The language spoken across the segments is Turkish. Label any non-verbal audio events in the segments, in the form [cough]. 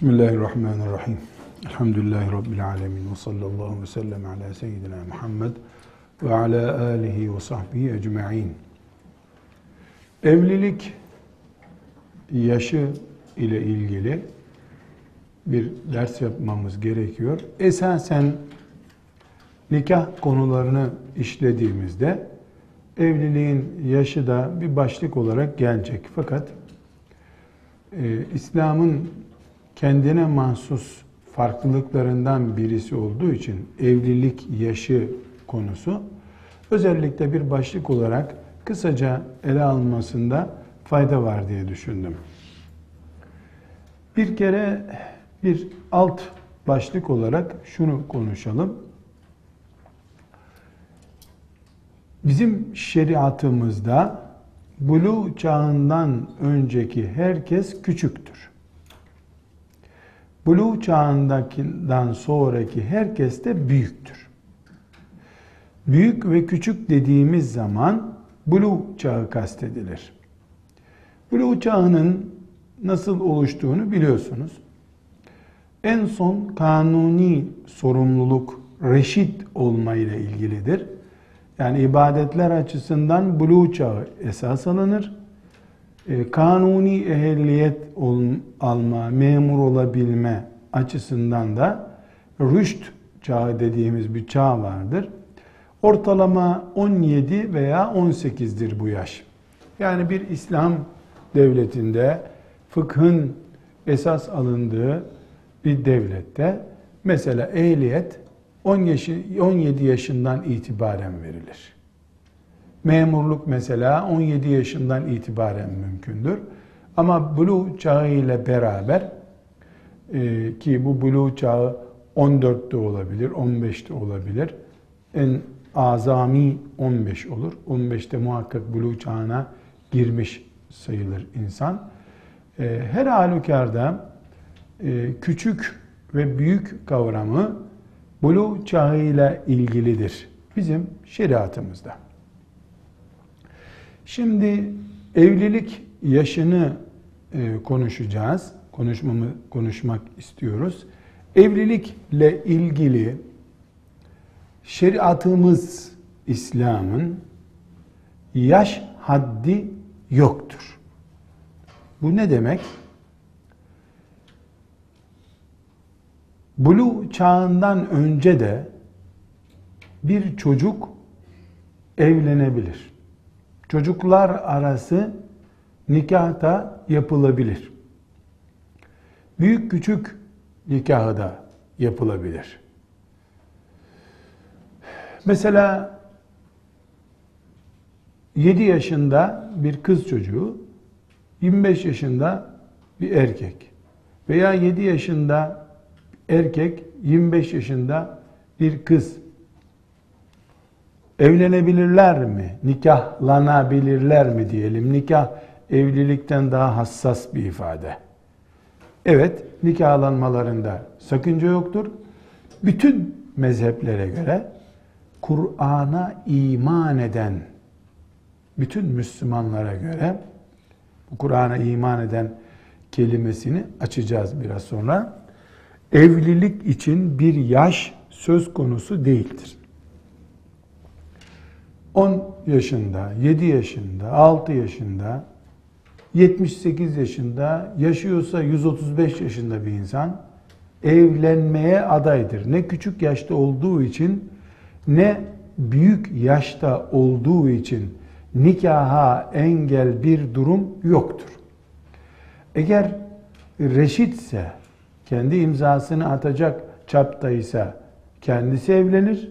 Bismillahirrahmanirrahim. Elhamdülillahi Rabbil alemin. Ve sallallahu ve sellem ala seyyidina Muhammed ve ala alihi ve sahbihi ecma'in. Evlilik yaşı ile ilgili bir ders yapmamız gerekiyor. Esasen nikah konularını işlediğimizde evliliğin yaşı da bir başlık olarak gelecek. Fakat e, İslam'ın kendine mahsus farklılıklarından birisi olduğu için evlilik yaşı konusu özellikle bir başlık olarak kısaca ele almasında fayda var diye düşündüm. Bir kere bir alt başlık olarak şunu konuşalım. Bizim şeriatımızda bulu çağından önceki herkes küçüktür. Bulu çağındakinden sonraki herkes de büyüktür. Büyük ve küçük dediğimiz zaman bulu çağı kastedilir. Bulu çağının nasıl oluştuğunu biliyorsunuz. En son kanuni sorumluluk reşit olma ile ilgilidir. Yani ibadetler açısından buluğ çağı esas alınır. E, kanuni ehliyet alma, memur olabilme açısından da rüşt çağı dediğimiz bir çağ vardır. Ortalama 17 veya 18'dir bu yaş. Yani bir İslam devletinde fıkhın esas alındığı bir devlette mesela ehliyet 10 yaşı, 17 yaşından itibaren verilir. Memurluk mesela 17 yaşından itibaren mümkündür. Ama bulu çağı ile beraber e, ki bu bulu çağı 14'te olabilir, 15'te olabilir. En azami 15 olur. 15'te muhakkak bulu çağına girmiş sayılır insan. E, her halükarda e, küçük ve büyük kavramı bulu çağıyla ilgilidir bizim şeriatımızda. Şimdi evlilik yaşını e, konuşacağız. Konuşmamı konuşmak istiyoruz. Evlilikle ilgili şeriatımız İslam'ın yaş haddi yoktur. Bu ne demek? Bulu çağından önce de bir çocuk evlenebilir. Çocuklar arası nikah da yapılabilir. Büyük küçük nikahı da yapılabilir. Mesela 7 yaşında bir kız çocuğu, 25 yaşında bir erkek veya 7 yaşında erkek 25 yaşında bir kız evlenebilirler mi? Nikahlanabilirler mi diyelim? Nikah evlilikten daha hassas bir ifade. Evet, nikahlanmalarında sakınca yoktur. Bütün mezheplere göre Kur'an'a iman eden bütün Müslümanlara göre bu Kur'an'a iman eden kelimesini açacağız biraz sonra evlilik için bir yaş söz konusu değildir. 10 yaşında, 7 yaşında, 6 yaşında, 78 yaşında, yaşıyorsa 135 yaşında bir insan evlenmeye adaydır. Ne küçük yaşta olduğu için ne büyük yaşta olduğu için nikaha engel bir durum yoktur. Eğer reşitse, kendi imzasını atacak çaptaysa kendisi evlenir.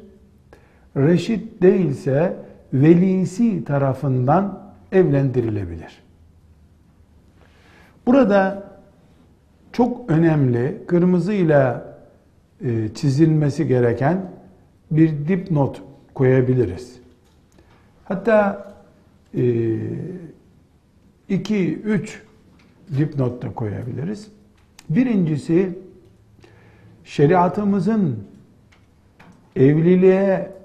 Reşit değilse velisi tarafından evlendirilebilir. Burada çok önemli kırmızıyla e, çizilmesi gereken bir dipnot koyabiliriz. Hatta e, iki, üç dipnot da koyabiliriz. Birincisi şeriatımızın evliliğe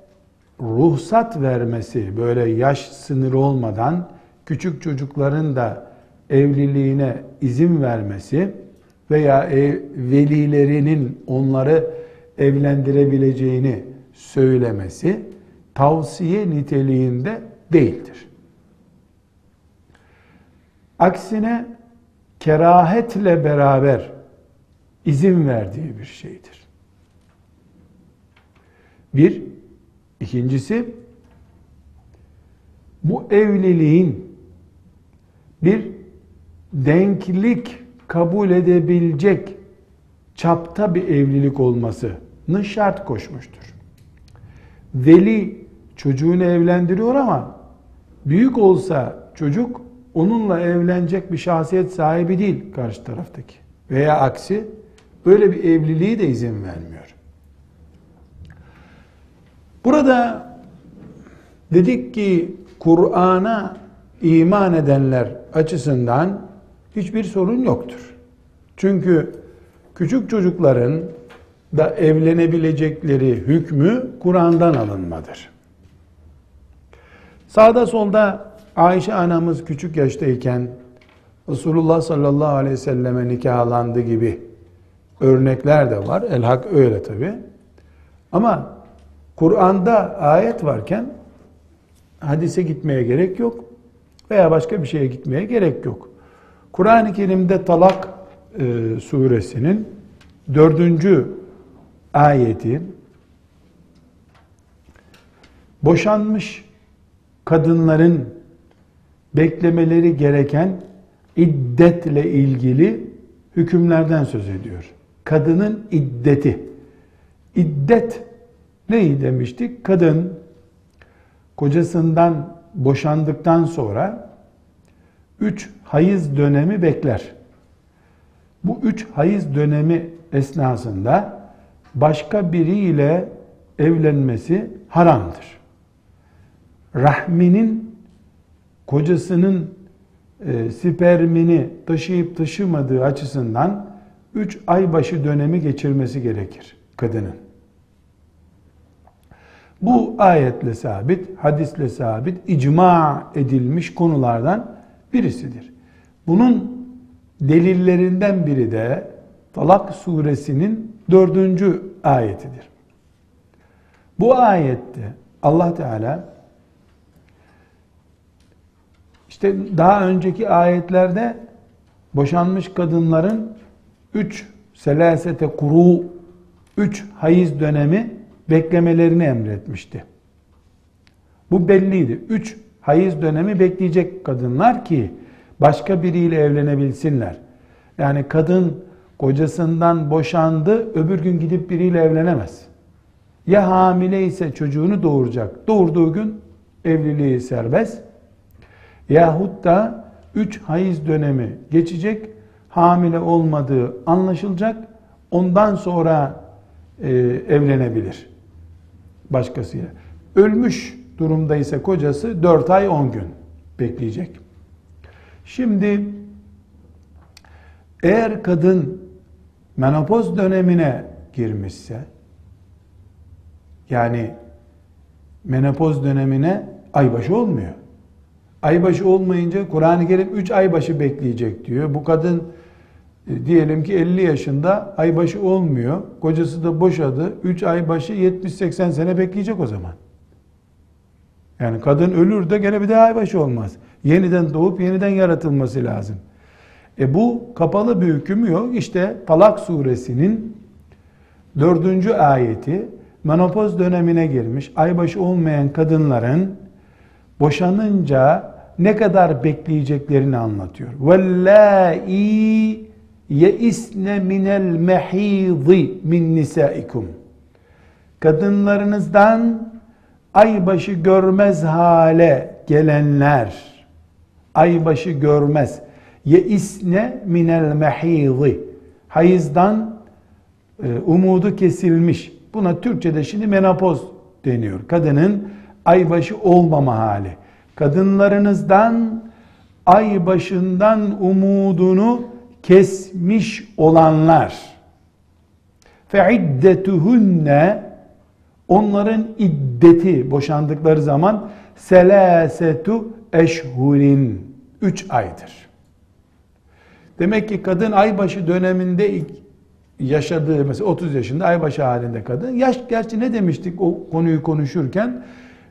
ruhsat vermesi böyle yaş sınırı olmadan küçük çocukların da evliliğine izin vermesi veya velilerinin onları evlendirebileceğini söylemesi tavsiye niteliğinde değildir. Aksine kerahetle beraber izin verdiği bir şeydir. Bir, ikincisi bu evliliğin bir denklik kabul edebilecek çapta bir evlilik olmasını şart koşmuştur. Veli çocuğunu evlendiriyor ama büyük olsa çocuk onunla evlenecek bir şahsiyet sahibi değil karşı taraftaki. Veya aksi böyle bir evliliği de izin vermiyor. Burada dedik ki Kur'an'a iman edenler açısından hiçbir sorun yoktur. Çünkü küçük çocukların da evlenebilecekleri hükmü Kur'an'dan alınmadır. Sağda solda Ayşe anamız küçük yaştayken Resulullah sallallahu aleyhi ve selleme nikahlandı gibi örnekler de var. El hak öyle tabi. Ama Kur'an'da ayet varken hadise gitmeye gerek yok veya başka bir şeye gitmeye gerek yok. Kur'an-ı Kerim'de Talak e, suresinin dördüncü ayeti boşanmış kadınların beklemeleri gereken iddetle ilgili hükümlerden söz ediyor. Kadının iddeti. İddet neyi demiştik? Kadın kocasından boşandıktan sonra üç hayız dönemi bekler. Bu üç hayız dönemi esnasında başka biriyle evlenmesi haramdır. Rahminin kocasının e, spermini taşıyıp taşımadığı açısından üç ay başı dönemi geçirmesi gerekir kadının. Bu ayetle sabit, hadisle sabit, icma edilmiş konulardan birisidir. Bunun delillerinden biri de Talak suresinin dördüncü ayetidir. Bu ayette Allah Teala işte daha önceki ayetlerde boşanmış kadınların üç selasete kuru, üç hayız dönemi beklemelerini emretmişti. Bu belliydi. Üç hayız dönemi bekleyecek kadınlar ki başka biriyle evlenebilsinler. Yani kadın kocasından boşandı, öbür gün gidip biriyle evlenemez. Ya hamile ise çocuğunu doğuracak. Doğurduğu gün evliliği serbest. Yahut da üç hayız dönemi geçecek, hamile olmadığı anlaşılacak. Ondan sonra e, evlenebilir başkasıyla. Ölmüş durumda ise kocası 4 ay 10 gün bekleyecek. Şimdi eğer kadın menopoz dönemine girmişse yani menopoz dönemine aybaşı olmuyor. Aybaşı olmayınca Kur'an-ı Kerim 3 aybaşı bekleyecek diyor. Bu kadın e, diyelim ki 50 yaşında aybaşı olmuyor. Kocası da boşadı. 3 aybaşı 70-80 sene bekleyecek o zaman. Yani kadın ölür de gene bir daha aybaşı olmaz. Yeniden doğup yeniden yaratılması lazım. E bu kapalı bir hüküm yok. İşte Talak suresinin dördüncü ayeti menopoz dönemine girmiş aybaşı olmayan kadınların boşanınca ne kadar bekleyeceklerini anlatıyor. وَاللَّائِي yeisne minel mehidi min nisaikum. Kadınlarınızdan aybaşı görmez hale gelenler aybaşı görmez. Yeisne minel mehidi. Hayızdan e, umudu kesilmiş. Buna Türkçe'de şimdi menopoz deniyor. Kadının aybaşı olmama hali. Kadınlarınızdan ay başından umudunu kesmiş olanlar fe iddetuhunne onların iddeti boşandıkları zaman selasetu eşhurin üç aydır. Demek ki kadın aybaşı döneminde ilk yaşadığı mesela 30 yaşında aybaşı halinde kadın. Yaş gerçi ne demiştik o konuyu konuşurken?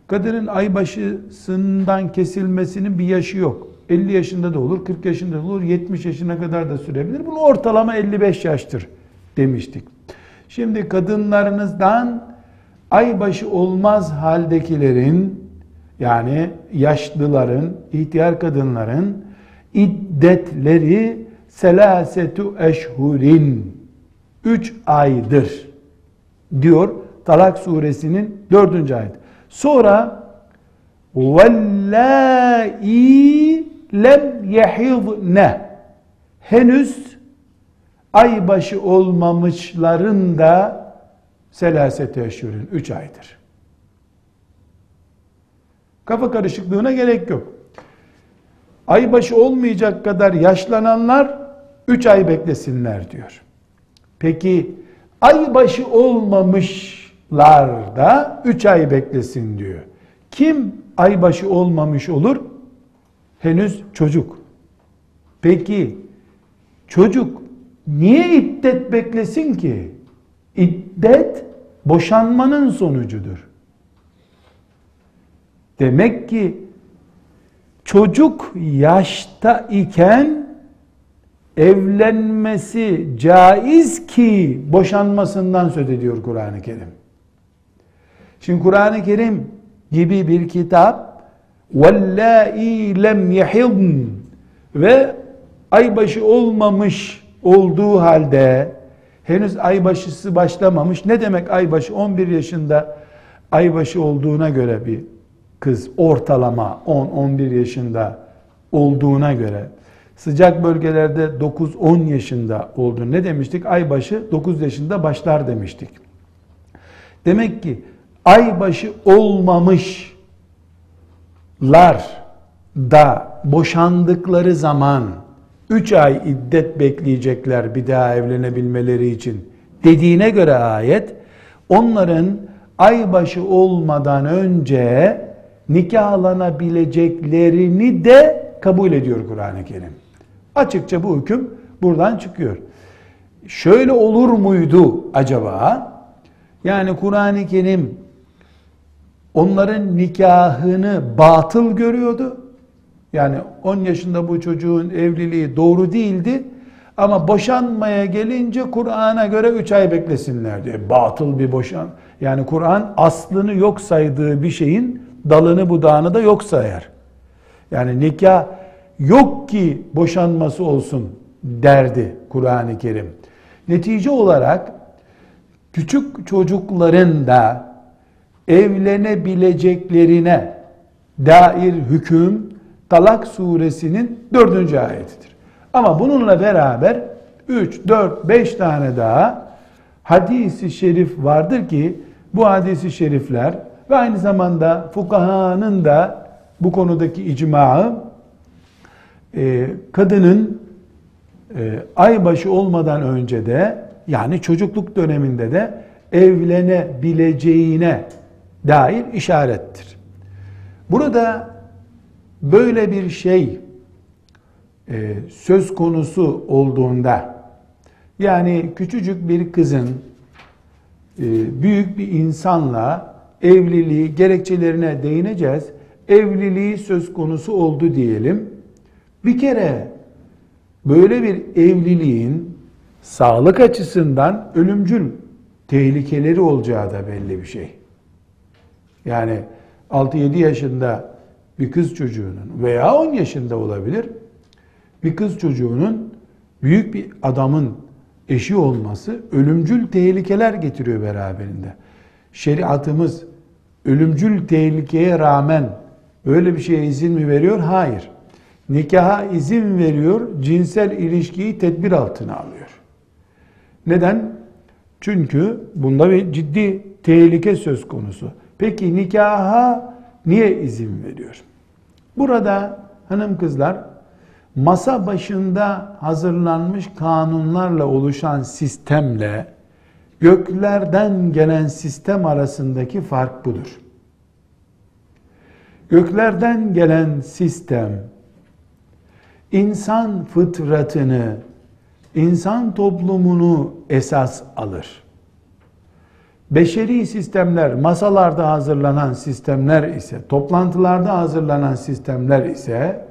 Kadının aybaşısından kesilmesinin bir yaşı yok. 50 yaşında da olur, 40 yaşında da olur, 70 yaşına kadar da sürebilir. Bunu ortalama 55 yaştır demiştik. Şimdi kadınlarınızdan aybaşı olmaz haldekilerin yani yaşlıların, ihtiyar kadınların iddetleri selasetu eşhurin 3 aydır diyor Talak suresinin 4. ayet. Sonra vellâi lem yehidne henüz aybaşı olmamışların da selaset eşhurin 3 aydır. Kafa karışıklığına gerek yok. Aybaşı olmayacak kadar yaşlananlar 3 ay beklesinler diyor. Peki aybaşı olmamışlar da 3 ay beklesin diyor. Kim aybaşı olmamış olur? Henüz çocuk. Peki çocuk niye iddet beklesin ki? İddet boşanmanın sonucudur. Demek ki çocuk yaşta iken evlenmesi caiz ki boşanmasından söz ediyor Kur'an-ı Kerim. Şimdi Kur'an-ı Kerim gibi bir kitap وَاللّٰئِي lem يَحِضْنَ ve aybaşı olmamış olduğu halde henüz aybaşısı başlamamış. Ne demek aybaşı? 11 yaşında aybaşı olduğuna göre bir kız ortalama 10-11 yaşında olduğuna göre sıcak bölgelerde 9-10 yaşında oldu. Ne demiştik? Aybaşı 9 yaşında başlar demiştik. Demek ki aybaşı olmamışlar da boşandıkları zaman 3 ay iddet bekleyecekler bir daha evlenebilmeleri için dediğine göre ayet onların aybaşı olmadan önce nikahlanabileceklerini de kabul ediyor Kur'an-ı Kerim. Açıkça bu hüküm buradan çıkıyor. Şöyle olur muydu acaba? Yani Kur'an-ı Kerim onların nikahını batıl görüyordu. Yani 10 yaşında bu çocuğun evliliği doğru değildi. Ama boşanmaya gelince Kur'an'a göre 3 ay beklesinler diye. Batıl bir boşan. Yani Kur'an aslını yok saydığı bir şeyin dalını budağını da yok sayar. Yani nikah yok ki boşanması olsun derdi Kur'an-ı Kerim. Netice olarak küçük çocukların da evlenebileceklerine dair hüküm Talak suresinin dördüncü ayetidir. Ama bununla beraber 3, 4, 5 tane daha hadisi şerif vardır ki bu hadisi şerifler ve aynı zamanda fukahanın da bu konudaki icmaı e, kadının e, aybaşı olmadan önce de yani çocukluk döneminde de evlenebileceğine dair işarettir. Burada böyle bir şey e, söz konusu olduğunda yani küçücük bir kızın e, büyük bir insanla evliliği gerekçelerine değineceğiz. Evliliği söz konusu oldu diyelim. Bir kere böyle bir evliliğin sağlık açısından ölümcül tehlikeleri olacağı da belli bir şey. Yani 6-7 yaşında bir kız çocuğunun veya 10 yaşında olabilir bir kız çocuğunun büyük bir adamın eşi olması ölümcül tehlikeler getiriyor beraberinde. Şeriatımız ölümcül tehlikeye rağmen böyle bir şeye izin mi veriyor? Hayır. Nikaha izin veriyor, cinsel ilişkiyi tedbir altına alıyor. Neden? Çünkü bunda bir ciddi tehlike söz konusu. Peki nikaha niye izin veriyor? Burada hanım kızlar masa başında hazırlanmış kanunlarla oluşan sistemle göklerden gelen sistem arasındaki fark budur. Göklerden gelen sistem insan fıtratını, insan toplumunu esas alır. Beşeri sistemler, masalarda hazırlanan sistemler ise, toplantılarda hazırlanan sistemler ise,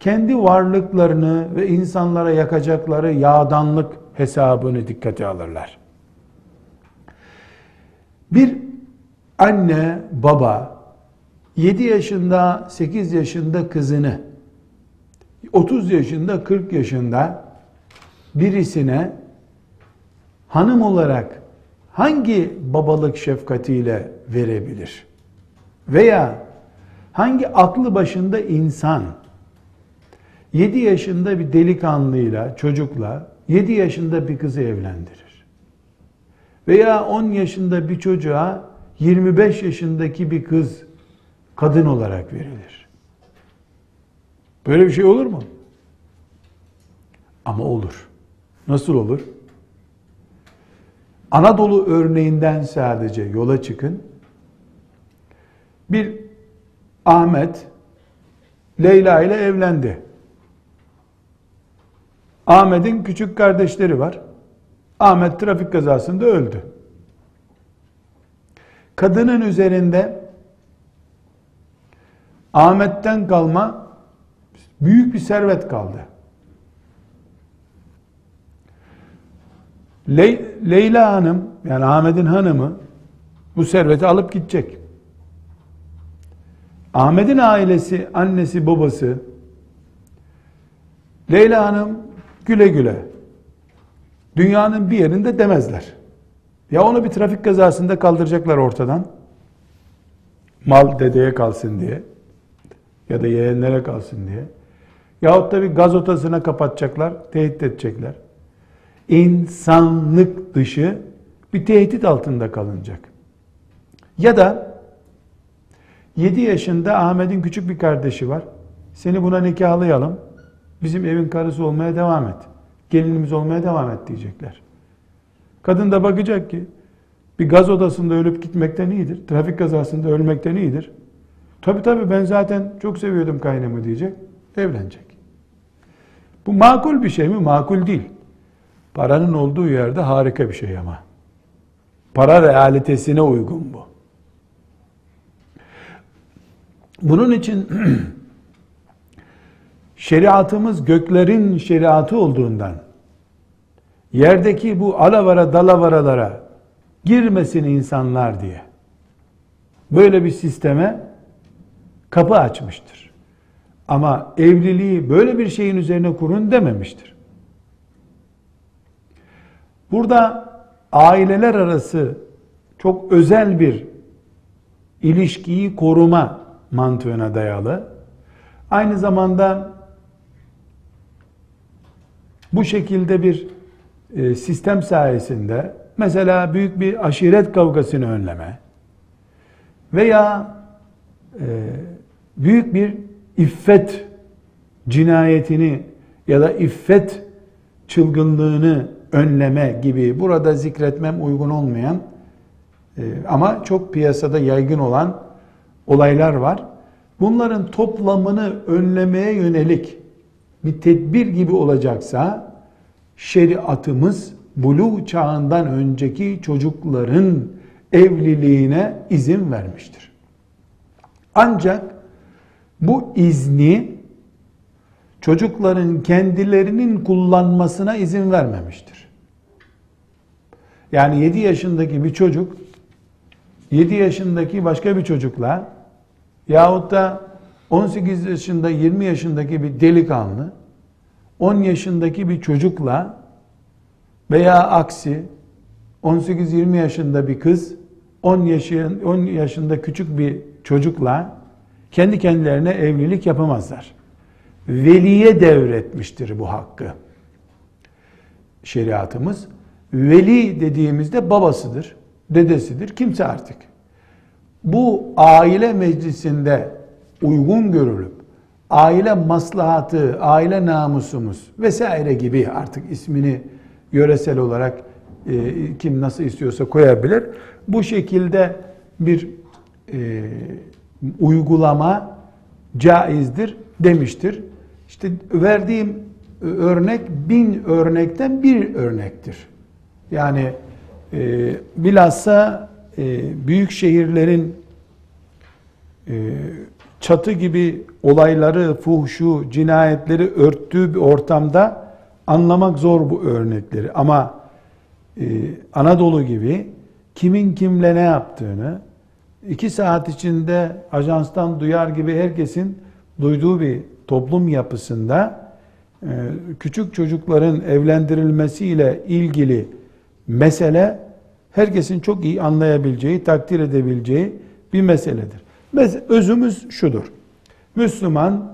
kendi varlıklarını ve insanlara yakacakları yağdanlık hesabını dikkate alırlar. Bir anne, baba 7 yaşında, 8 yaşında kızını 30 yaşında, 40 yaşında birisine hanım olarak hangi babalık şefkatiyle verebilir? Veya hangi aklı başında insan 7 yaşında bir delikanlıyla, çocukla 7 yaşında bir kızı evlendirir? Veya 10 yaşında bir çocuğa 25 yaşındaki bir kız kadın olarak verilir. Böyle bir şey olur mu? Ama olur. Nasıl olur? Anadolu örneğinden sadece yola çıkın. Bir Ahmet Leyla ile evlendi. Ahmet'in küçük kardeşleri var. Ahmet trafik kazasında öldü. Kadının üzerinde Ahmet'ten kalma büyük bir servet kaldı. Le Leyla Hanım yani Ahmet'in hanımı bu serveti alıp gidecek. Ahmet'in ailesi, annesi, babası Leyla Hanım güle güle dünyanın bir yerinde demezler. Ya onu bir trafik kazasında kaldıracaklar ortadan. Mal dedeye kalsın diye. Ya da yeğenlere kalsın diye. Yahut da bir gazotasına kapatacaklar, tehdit edecekler. İnsanlık dışı bir tehdit altında kalınacak. Ya da 7 yaşında Ahmet'in küçük bir kardeşi var. Seni buna nikahlayalım. Bizim evin karısı olmaya devam et. Gelinimiz olmaya devam et diyecekler. Kadın da bakacak ki bir gaz odasında ölüp gitmekten iyidir. Trafik kazasında ölmekten iyidir. Tabi tabi ben zaten çok seviyordum kaynımı diyecek. Evlenecek. Bu makul bir şey mi? Makul değil. Paranın olduğu yerde harika bir şey ama. Para realitesine uygun bu. Bunun için [clears throat] şeriatımız göklerin şeriatı olduğundan yerdeki bu alavara dalavaralara girmesin insanlar diye böyle bir sisteme kapı açmıştır. Ama evliliği böyle bir şeyin üzerine kurun dememiştir. Burada aileler arası çok özel bir ilişkiyi koruma mantığına dayalı. Aynı zamanda bu şekilde bir e, sistem sayesinde mesela büyük bir aşiret kavgasını önleme veya e, büyük bir iffet cinayetini ya da iffet çılgınlığını önleme gibi burada zikretmem uygun olmayan e, ama çok piyasada yaygın olan olaylar var. Bunların toplamını önlemeye yönelik bir tedbir gibi olacaksa şeriatımız buluğ çağından önceki çocukların evliliğine izin vermiştir. Ancak bu izni çocukların kendilerinin kullanmasına izin vermemiştir. Yani 7 yaşındaki bir çocuk 7 yaşındaki başka bir çocukla yahut da 18 yaşında 20 yaşındaki bir delikanlı 10 yaşındaki bir çocukla veya aksi 18-20 yaşında bir kız 10 yaşın 10 yaşında küçük bir çocukla kendi kendilerine evlilik yapamazlar. Veliye devretmiştir bu hakkı. Şeriatımız veli dediğimizde babasıdır, dedesidir, kimse artık. Bu aile meclisinde uygun görülüp aile maslahatı, aile namusumuz vesaire gibi artık ismini yöresel olarak e, kim nasıl istiyorsa koyabilir. Bu şekilde bir e, uygulama caizdir demiştir. İşte verdiğim örnek bin örnekten bir örnektir. Yani e, bilhassa e, büyük şehirlerin e, çatı gibi olayları, fuhşu, cinayetleri örttüğü bir ortamda anlamak zor bu örnekleri. Ama e, Anadolu gibi kimin kimle ne yaptığını iki saat içinde ajanstan duyar gibi herkesin duyduğu bir toplum yapısında e, küçük çocukların evlendirilmesiyle ilgili mesele herkesin çok iyi anlayabileceği, takdir edebileceği bir meseledir. Özümüz şudur. Müslüman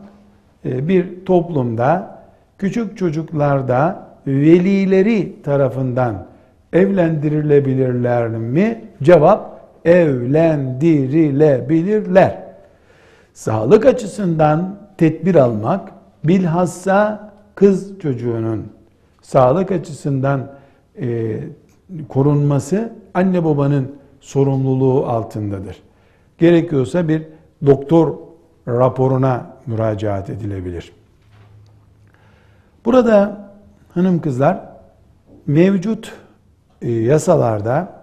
e, bir toplumda küçük çocuklarda velileri tarafından evlendirilebilirler mi? Cevap evlendirilebilirler. Sağlık açısından tedbir almak bilhassa kız çocuğunun sağlık açısından e, korunması anne babanın sorumluluğu altındadır. Gerekiyorsa bir doktor raporuna müracaat edilebilir. Burada hanım kızlar mevcut e, yasalarda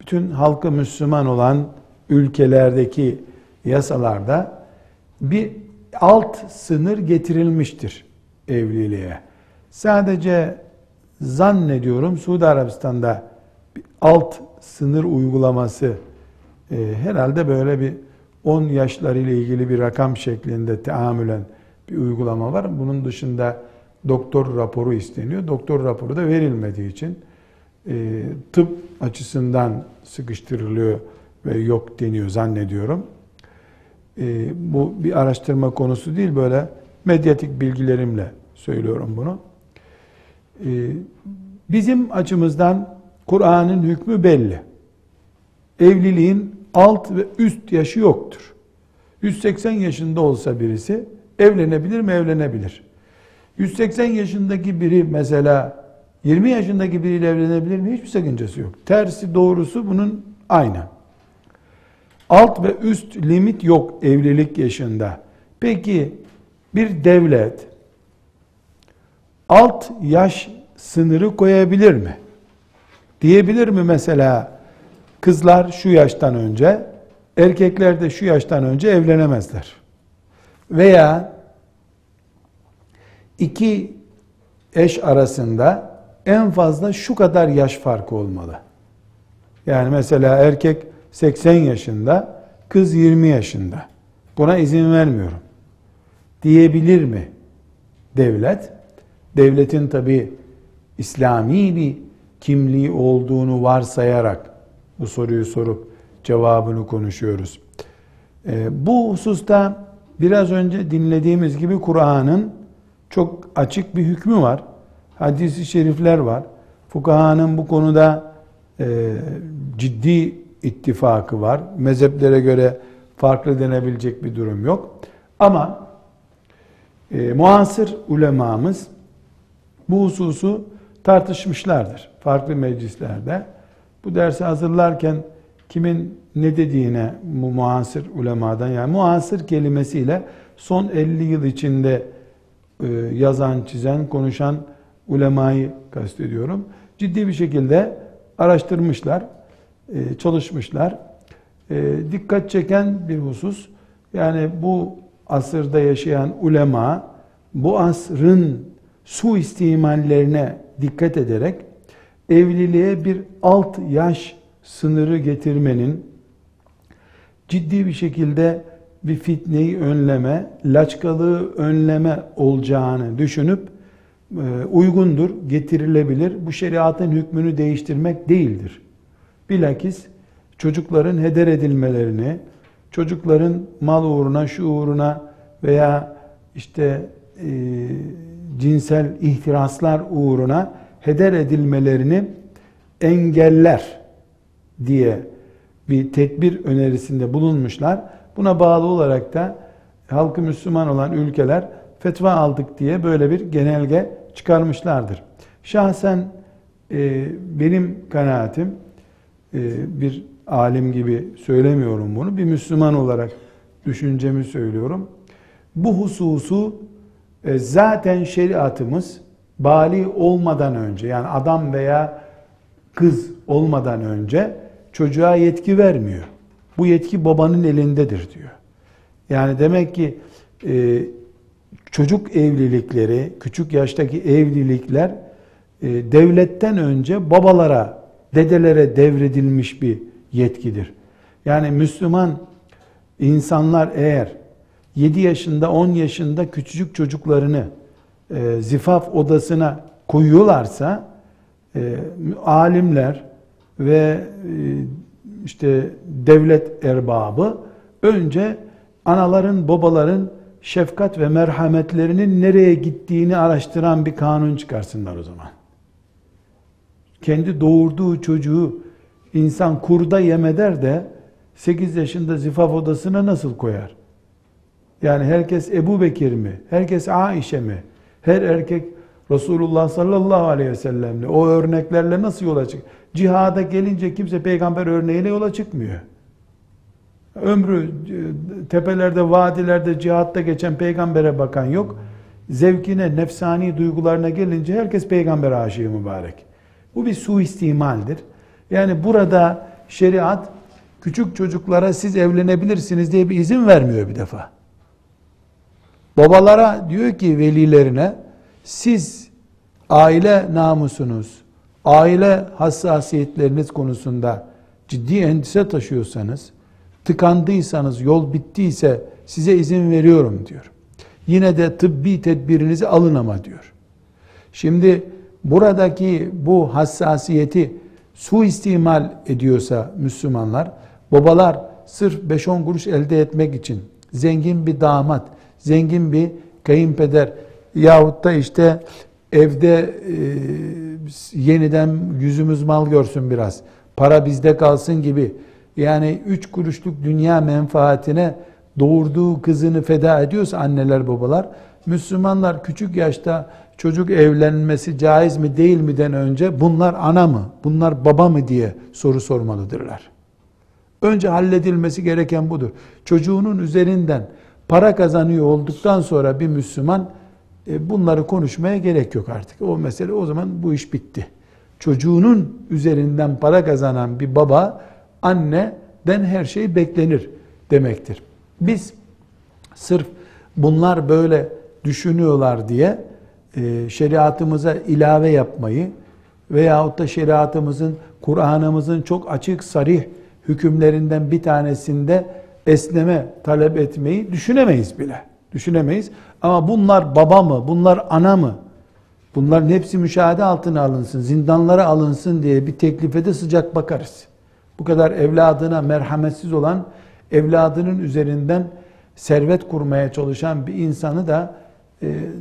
bütün halkı Müslüman olan ülkelerdeki yasalarda bir alt sınır getirilmiştir evliliğe. Sadece zannediyorum Suudi Arabistan'da bir alt sınır uygulaması e, herhalde böyle bir 10 yaşları ile ilgili bir rakam şeklinde teamülen bir uygulama var. Bunun dışında doktor raporu isteniyor. Doktor raporu da verilmediği için e, tıp açısından sıkıştırılıyor ve yok deniyor zannediyorum. E, bu bir araştırma konusu değil böyle medyatik bilgilerimle söylüyorum bunu. E, bizim açımızdan Kur'an'ın hükmü belli. Evliliğin alt ve üst yaşı yoktur. 180 yaşında olsa birisi evlenebilir mi? Evlenebilir. 180 yaşındaki biri mesela 20 yaşındaki biriyle evlenebilir mi? Hiçbir sakıncası yok. Tersi doğrusu bunun aynı. Alt ve üst limit yok evlilik yaşında. Peki bir devlet alt yaş sınırı koyabilir mi? Diyebilir mi mesela kızlar şu yaştan önce, erkekler de şu yaştan önce evlenemezler. Veya iki eş arasında en fazla şu kadar yaş farkı olmalı. Yani mesela erkek 80 yaşında, kız 20 yaşında. Buna izin vermiyorum. Diyebilir mi devlet? Devletin tabi İslami bir kimliği olduğunu varsayarak bu soruyu sorup cevabını konuşuyoruz. Ee, bu hususta biraz önce dinlediğimiz gibi Kur'an'ın çok açık bir hükmü var. Hadis-i şerifler var. Fukahanın bu konuda e, ciddi ittifakı var. Mezheplere göre farklı denebilecek bir durum yok. Ama e, muasır ulemamız bu hususu tartışmışlardır farklı meclislerde. Bu dersi hazırlarken kimin ne dediğine bu muasır ulemadan yani muasır kelimesiyle son 50 yıl içinde e, yazan, çizen, konuşan ulemayı kastediyorum. Ciddi bir şekilde araştırmışlar, çalışmışlar. E, dikkat çeken bir husus, yani bu asırda yaşayan ulema, bu asrın su istimallerine dikkat ederek evliliğe bir alt yaş sınırı getirmenin ciddi bir şekilde bir fitneyi önleme, laçkalığı önleme olacağını düşünüp e, uygundur, getirilebilir. Bu şeriatın hükmünü değiştirmek değildir. Bilakis çocukların heder edilmelerini, çocukların mal uğruna, şu uğruna veya işte e, cinsel ihtiraslar uğruna heder edilmelerini engeller diye bir tedbir önerisinde bulunmuşlar. Buna bağlı olarak da halkı Müslüman olan ülkeler fetva aldık diye böyle bir genelge çıkarmışlardır. Şahsen e, benim kanaatim bir alim gibi söylemiyorum bunu. Bir Müslüman olarak düşüncemi söylüyorum. Bu hususu E, zaten şeriatımız bali olmadan önce yani adam veya kız olmadan önce çocuğa yetki vermiyor. Bu yetki babanın elindedir diyor. Yani demek ki e, çocuk evlilikleri, küçük yaştaki evlilikler e, devletten önce babalara, dedelere devredilmiş bir yetkidir. Yani Müslüman insanlar eğer 7 yaşında 10 yaşında küçücük çocuklarını e, zifaf odasına koyuyorlarsa e, alimler ve e, işte devlet erbabı önce anaların babaların şefkat ve merhametlerinin nereye gittiğini araştıran bir kanun çıkarsınlar o zaman. Kendi doğurduğu çocuğu insan kurda yemeder de 8 yaşında zifaf odasına nasıl koyar? Yani herkes Ebu Bekir mi? Herkes Aişe mi? Her erkek Resulullah sallallahu aleyhi ve sellemle o örneklerle nasıl yola çık? Cihada gelince kimse peygamber örneğiyle yola çıkmıyor. Ömrü tepelerde, vadilerde, cihatta geçen peygambere bakan yok. Zevkine, nefsani duygularına gelince herkes peygamber aşığı mübarek. Bu bir suistimaldir. Yani burada şeriat küçük çocuklara siz evlenebilirsiniz diye bir izin vermiyor bir defa. Babalara diyor ki velilerine siz aile namusunuz, aile hassasiyetleriniz konusunda ciddi endişe taşıyorsanız, tıkandıysanız, yol bittiyse size izin veriyorum diyor. Yine de tıbbi tedbirinizi alın ama diyor. Şimdi buradaki bu hassasiyeti suistimal ediyorsa Müslümanlar, babalar sırf 5-10 kuruş elde etmek için zengin bir damat, zengin bir kayınpeder yahut da işte evde e, yeniden yüzümüz mal görsün biraz, para bizde kalsın gibi yani üç kuruşluk dünya menfaatine doğurduğu kızını feda ediyorsa anneler babalar, Müslümanlar küçük yaşta çocuk evlenmesi caiz mi değil mi'den önce bunlar ana mı, bunlar baba mı diye soru sormalıdırlar. Önce halledilmesi gereken budur. Çocuğunun üzerinden para kazanıyor olduktan sonra bir Müslüman e, bunları konuşmaya gerek yok artık. O mesele o zaman bu iş bitti. Çocuğunun üzerinden para kazanan bir baba anneden her şey beklenir demektir. Biz sırf bunlar böyle düşünüyorlar diye şeriatımıza ilave yapmayı veyahut da şeriatımızın, Kur'an'ımızın çok açık, sarih hükümlerinden bir tanesinde esneme talep etmeyi düşünemeyiz bile. Düşünemeyiz. Ama bunlar baba mı, bunlar ana mı? Bunların hepsi müşahede altına alınsın, zindanlara alınsın diye bir teklife de sıcak bakarız. Bu kadar evladına merhametsiz olan, evladının üzerinden servet kurmaya çalışan bir insanı da e,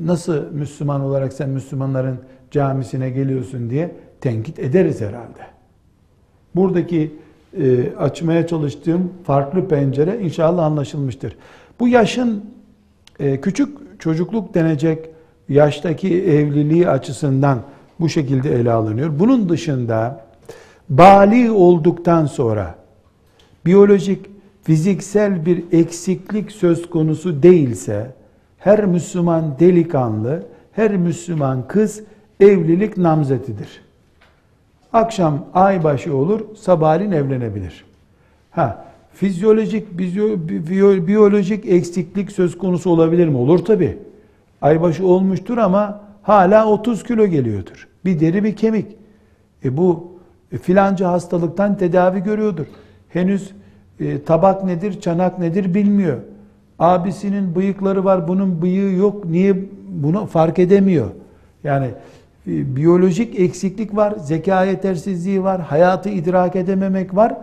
nasıl Müslüman olarak sen Müslümanların camisine geliyorsun diye tenkit ederiz herhalde. Buradaki e, açmaya çalıştığım farklı pencere inşallah anlaşılmıştır. Bu yaşın e, küçük çocukluk denecek yaştaki evliliği açısından bu şekilde ele alınıyor. Bunun dışında bali olduktan sonra biyolojik, fiziksel bir eksiklik söz konusu değilse her Müslüman delikanlı, her Müslüman kız evlilik namzetidir. Akşam aybaşı olur, sabahleyin evlenebilir. Ha, fizyolojik, biyolojik eksiklik söz konusu olabilir mi? Olur tabi. Aybaşı olmuştur ama hala 30 kilo geliyordur. Bir deri bir kemik. E bu e, filanca hastalıktan tedavi görüyordur. Henüz e, tabak nedir, çanak nedir bilmiyor. Abisinin bıyıkları var, bunun bıyığı yok. Niye bunu fark edemiyor? Yani e, biyolojik eksiklik var, zeka yetersizliği var, hayatı idrak edememek var.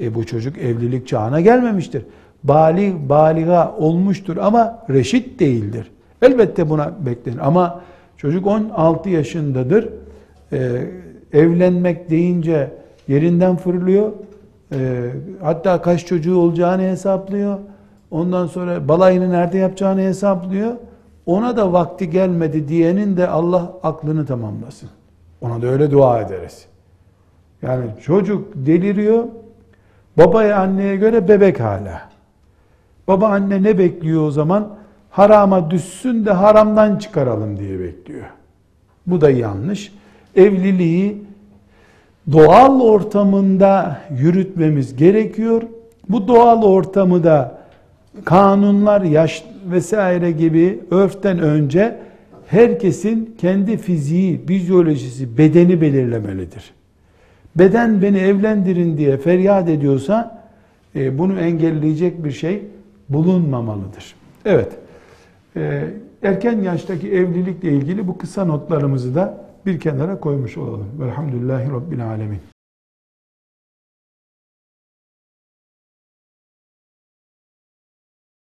E bu çocuk evlilik çağına gelmemiştir. Bali, baliga olmuştur ama reşit değildir. Elbette buna beklenir ama çocuk 16 yaşındadır. E, evlenmek deyince yerinden fırlıyor. E, hatta kaç çocuğu olacağını hesaplıyor. Ondan sonra balayını nerede yapacağını hesaplıyor. Ona da vakti gelmedi diyenin de Allah aklını tamamlasın. Ona da öyle dua ederiz. Yani çocuk deliriyor. Babaya anneye göre bebek hala. Baba anne ne bekliyor o zaman? harama düşsün de haramdan çıkaralım diye bekliyor. Bu da yanlış. Evliliği doğal ortamında yürütmemiz gerekiyor. Bu doğal ortamı da kanunlar, yaş vesaire gibi örften önce herkesin kendi fiziği, fizyolojisi, bedeni belirlemelidir. Beden beni evlendirin diye feryat ediyorsa e, bunu engelleyecek bir şey bulunmamalıdır. Evet, e, erken yaştaki evlilikle ilgili bu kısa notlarımızı da bir kenara koymuş olalım. Velhamdülillahi Rabbil Alemin.